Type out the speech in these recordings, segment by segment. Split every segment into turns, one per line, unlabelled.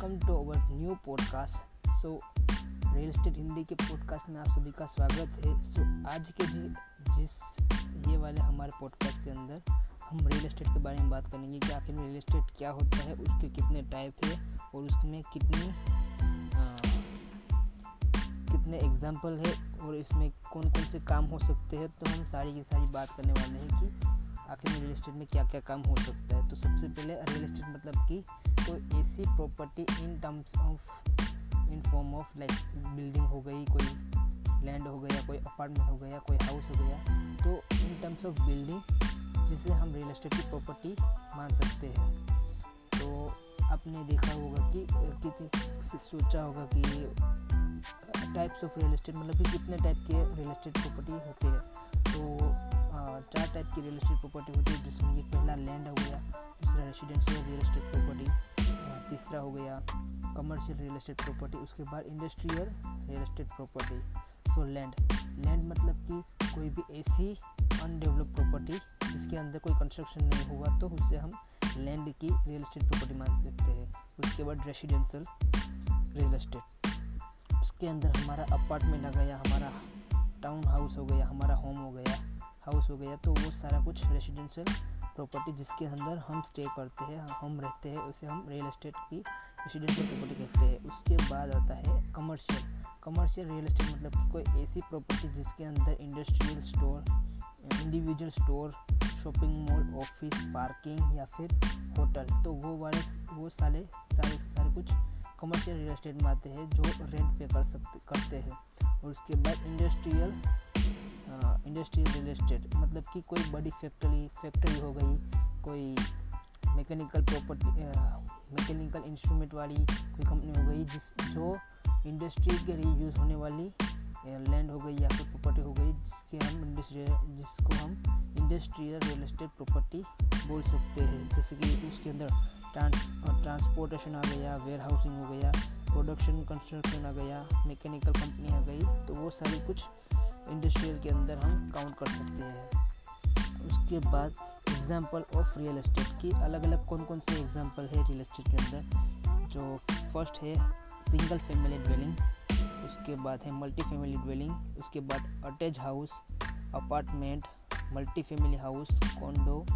Welcome to our new podcast so real estate Hindi के podcast में आप सभी का स्वागत है। सो so, आज के जी जिस ये वाले हमारे पॉडकास्ट के अंदर हम रियल एस्टेट के बारे में बात करेंगे कि आखिर में रियल एस्टेट क्या होता है उसके कितने टाइप है और उसमें कितनी आ, कितने एग्ज़ाम्पल है और इसमें कौन कौन से काम हो सकते हैं तो हम सारी की सारी बात करने वाले हैं कि आखिर रियल इस्टेट में क्या क्या काम हो सकता है? तो सबसे पहले रियल इस्टेट मतलब कि कोई ऐसी property in terms of in form of like building हो गई, कोई लैंड हो गया, कोई अपार्टमेंट हो गया, कोई हाउस हो गया तो इन टर्म्स ऑफ़ बिल्डिंग जिसे हम रियल इस्टेट की प्रॉपर्टी मान सकते हैं। तो आपने देखा होगा कि, कितनी, सोचा होगा कि टाइप्स ऑफ़ रियल इस्टेट मतलब कि कितने टाइप के रियल इस्टेट प्रॉपर्टी होते हैं। चार टाइप की रियल एस्टेट प्रॉपर्टी होती है जिसमें कि पहला लैंड हो गया दूसरा रेसिडेंशियल रियल एस्टेट प्रॉपर्टी तीसरा हो गया कमर्शियल रियल इस्टेट प्रॉपर्टी उसके बाद industrial real estate property so land land मतलब कि कोई भी ऐसी अनडेवलप प्रॉपर्टी जिसके अंदर कोई कंस्ट्रक्शन नहीं हुआ तो उसे हम लैंड की रियल इस्टेट प्रॉपर्टी मान सकते हैं उसके बाद रेसिडेंशियल रियल इस्टेट उसके अंदर हमारा अपार्टमेंट आ गया हमारा टाउन हाउस हो गया हमारा होम हो गया हाउस हो गया तो वो सारा कुछ रेसिडेंशियल प्रॉपर्टी जिसके अंदर हम स्टे करते हैं, हम रहते हैं, उसे हम रियल एस्टेट की रेसिडेंशियल प्रॉपर्टी कहते हैं। उसके बाद आता है कमर्शियल कमर्शियल रियल एस्टेट मतलब कि कोई ऐसी प्रॉपर्टी जिसके अंदर industrial store individual store shopping mall office parking या फिर होटल तो वो वाले, वो सारे सारे सारे कुछ कमर्शियल रियल एस्टेट में आते हैं जो रेंट पे कर सकते, करते हैं। और उसके बाद इंडस्ट्रियल इंडस्ट्रियल रियल एस्टेट मतलब कि कोई बड़ी फैक्ट्री फैक्ट्री हो गई, कोई मैकेनिकल प्रॉपर्टी मैकेनिकल इंस्ट्रूमेंट वाली कोई कंपनी हो गई, जिस, जो इंडस्ट्री के लिए यूज़ होने वाली लैंड हो गई या फिर प्रॉपर्टी हो गई, जिसके हम इंडस्ट्री जिसको हम इंडस्ट्रियल रियल एस्टेट प्रॉपर्टी बोल सकते हैं। जैसे कि उसके अंदर ट्रांसपोर्टेशन आ गया वेयर हाउसिंग हो गया प्रोडक्शन कंस्ट्रक्शन आ गया मैकेनिकल कंपनी आ गई तो वो सारी कुछ इंडस्ट्रियल के अंदर हम काउंट कर सकते हैं। उसके बाद एग्जांपल ऑफ़ रियल एस्टेट की अलग अलग कौन कौन से एग्जांपल है रियल एस्टेट के अंदर? जो फ़र्स्ट है सिंगल फैमिली ड्वेलिंग उसके बाद है मल्टी फैमिली ड्वेलिंग उसके बाद attach house apartment multi family house condo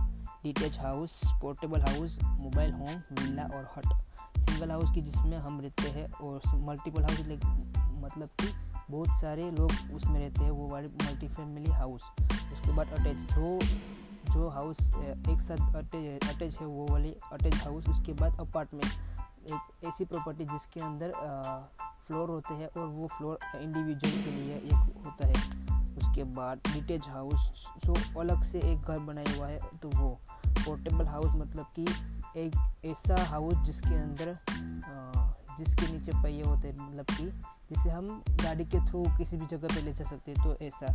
detach house portable house mobile home villa और हट सिंगल हाउस की जिसमें हम रहते हैं और मल्टीपल हाउस मतलब कि बहुत सारे लोग उसमें रहते हैं, वो वाले मल्टी फैमिली हाउस उसके बाद अटैच जो जो हाउस एक साथ अटैच अटैच है, वो वाली अटैच हाउस उसके बाद अपार्टमेंट एक ऐसी प्रॉपर्टी जिसके अंदर फ्लोर होते हैं और वो फ्लोर इंडिविजुअल के लिए एक होता है। उसके बाद डिटेच हाउस जो अलग से एक घर बनाया हुआ है तो वो पोर्टेबल हाउस मतलब कि एक ऐसा हाउस जिसके अंदर जिसके नीचे पहिए होते हैं मतलब कि जिसे हम गाड़ी के थ्रू किसी भी जगह पे ले जा सकते हैं। तो ऐसा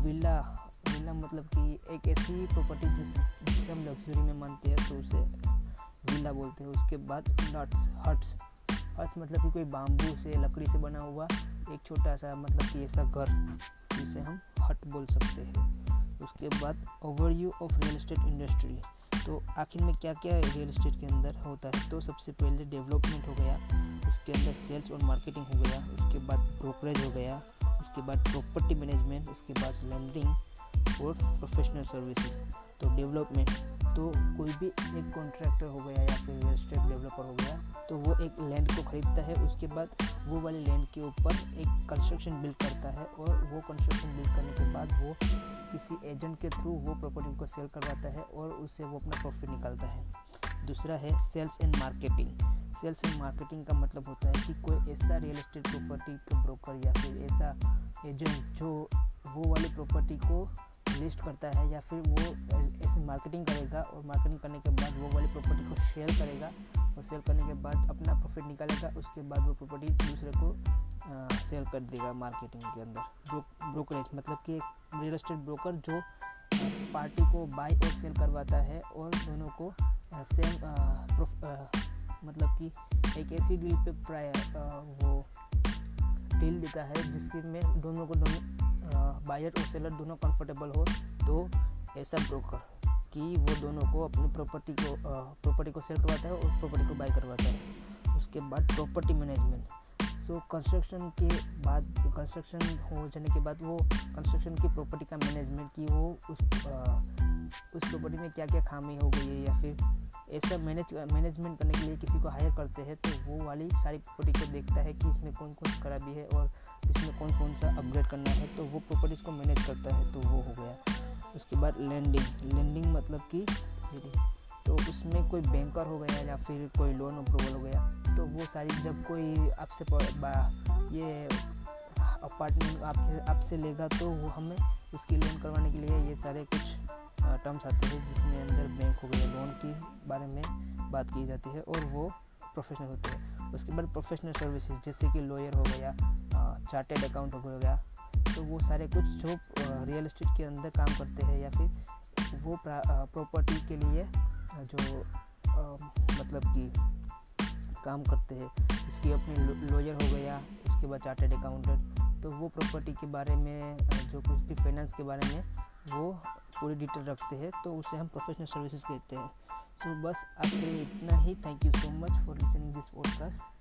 विला विला मतलब कि एक ऐसी प्रॉपर्टी जिस, जिसे हम लग्जरी में मानते हैं तो उसे विला बोलते हैं। उसके बाद नट्स हट्स हट्स मतलब कि कोई बाम्बू से, लकड़ी से बना हुआ एक छोटा सा मतलब कि ऐसा घर, जिसे हम हट बोल सकते हैं। उसके बाद overview of real estate industry तो आखिर में क्या क्या रियल इस्टेट के अंदर होता है? तो सबसे पहले डेवलपमेंट हो गया। उसके अंदर सेल्स और मार्केटिंग हो गया, उसके बाद ब्रोकरेज हो गया, उसके बाद प्रॉपर्टी मैनेजमेंट उसके बाद लैंडिंग और प्रोफेशनल सर्विसेज़ तो डेवलपमेंट तो कोई भी एक कॉन्ट्रैक्टर हो गया या फिर रियल स्टेट डेवलपर हो गया तो वो एक लैंड को खरीदता है, उसके बाद वो वाले लैंड के ऊपर एक कंस्ट्रक्शन बिल्ड करता है और वो कंस्ट्रक्शन बिल्ड करने के बाद वो किसी एजेंट के थ्रू वो प्रॉपर्टी को सेल करवाता है और उससे वो अपना प्रॉफिट निकालता है. दूसरा है sales and marketing sales and marketing का मतलब होता है कि कोई ऐसा रियल एस्टेट प्रॉपर्टी का ब्रोकर या फिर ऐसा एजेंट जो वो वाली प्रॉपर्टी को लिस्ट करता है या फिर वो ऐसे मार्केटिंग करेगा और मार्केटिंग करने के बाद वो वाली प्रॉपर्टी को सेल करेगा और सेल करने के बाद अपना प्रॉफिट निकालेगा, उसके बाद वो प्रॉपर्टी दूसरे को सेल कर देगा मार्केटिंग के अंदर। ब्रो, ब्रोकरेज मतलब कि एक रियल एस्टेट ब्रोकर जो पार्टी को बाई और सेल करवाता है और दोनों को सेम मतलब कि एक ऐसी डील पे प्राय वो डील देता है जिसके में दोनों को दोनों बायर और सेलर दोनों कंफर्टेबल हो तो ऐसा ब्रोकर कि वो दोनों को अपनी प्रॉपर्टी को प्रॉपर्टी को सेल करवाता है और प्रॉपर्टी को बाई करवाता है। उसके बाद प्रॉपर्टी मैनेजमेंट सो कंस्ट्रक्शन के बाद कंस्ट्रक्शन हो जाने के बाद वो कंस्ट्रक्शन की प्रॉपर्टी का मैनेजमेंट की वो उस उस प्रॉपर्टी में क्या क्या खामी हो गई है या फिर ऐसा मैनेज मैनेजमेंट करने के लिए किसी को हायर करते हैं तो वो वाली सारी प्रॉपर्टी को देखता है कि इसमें कौन कौन खराबी है और इसमें कौन कौन सा अपग्रेड करना है तो वो प्रॉपर्टीज़ को मैनेज करता है तो वो हो गया। उसके बाद लैंडिंग लैंडिंग मतलब कि तो उसमें कोई बैंकर हो गया या फिर कोई लोन अप्रूवल हो गया तो वो सारी जब कोई आपसे ये अपार्टमेंट आपके, आपसे लेगा तो वो हमें उसकी लोन करवाने के लिए ये सारे कुछ टर्म्स आते हैं जिसमें अंदर बैंक हो गया लोन के बारे में बात की जाती है और वो प्रोफेशनल होते हैं। उसके बाद प्रोफेशनल सर्विसेज़ जैसे कि लॉयर हो गया चार्टेड अकाउंट हो गया तो वो सारे कुछ जो रियल इस्टेट के अंदर काम करते हैं या फिर वो प्रॉपर्टी के लिए जो आ, मतलब कि काम करते हैं। इसकी अपनी लॉयर हो गया उसके बाद चार्टेड अकाउंटेंट तो वो प्रॉपर्टी के बारे में जो कुछ भी फाइनेंस के बारे में वो पूरी डिटेल रखते हैं तो उसे हम प्रोफेशनल सर्विसेज़ कहते हैं। सो so, बस आपके लिए इतना ही। Thank you so much for listening this podcast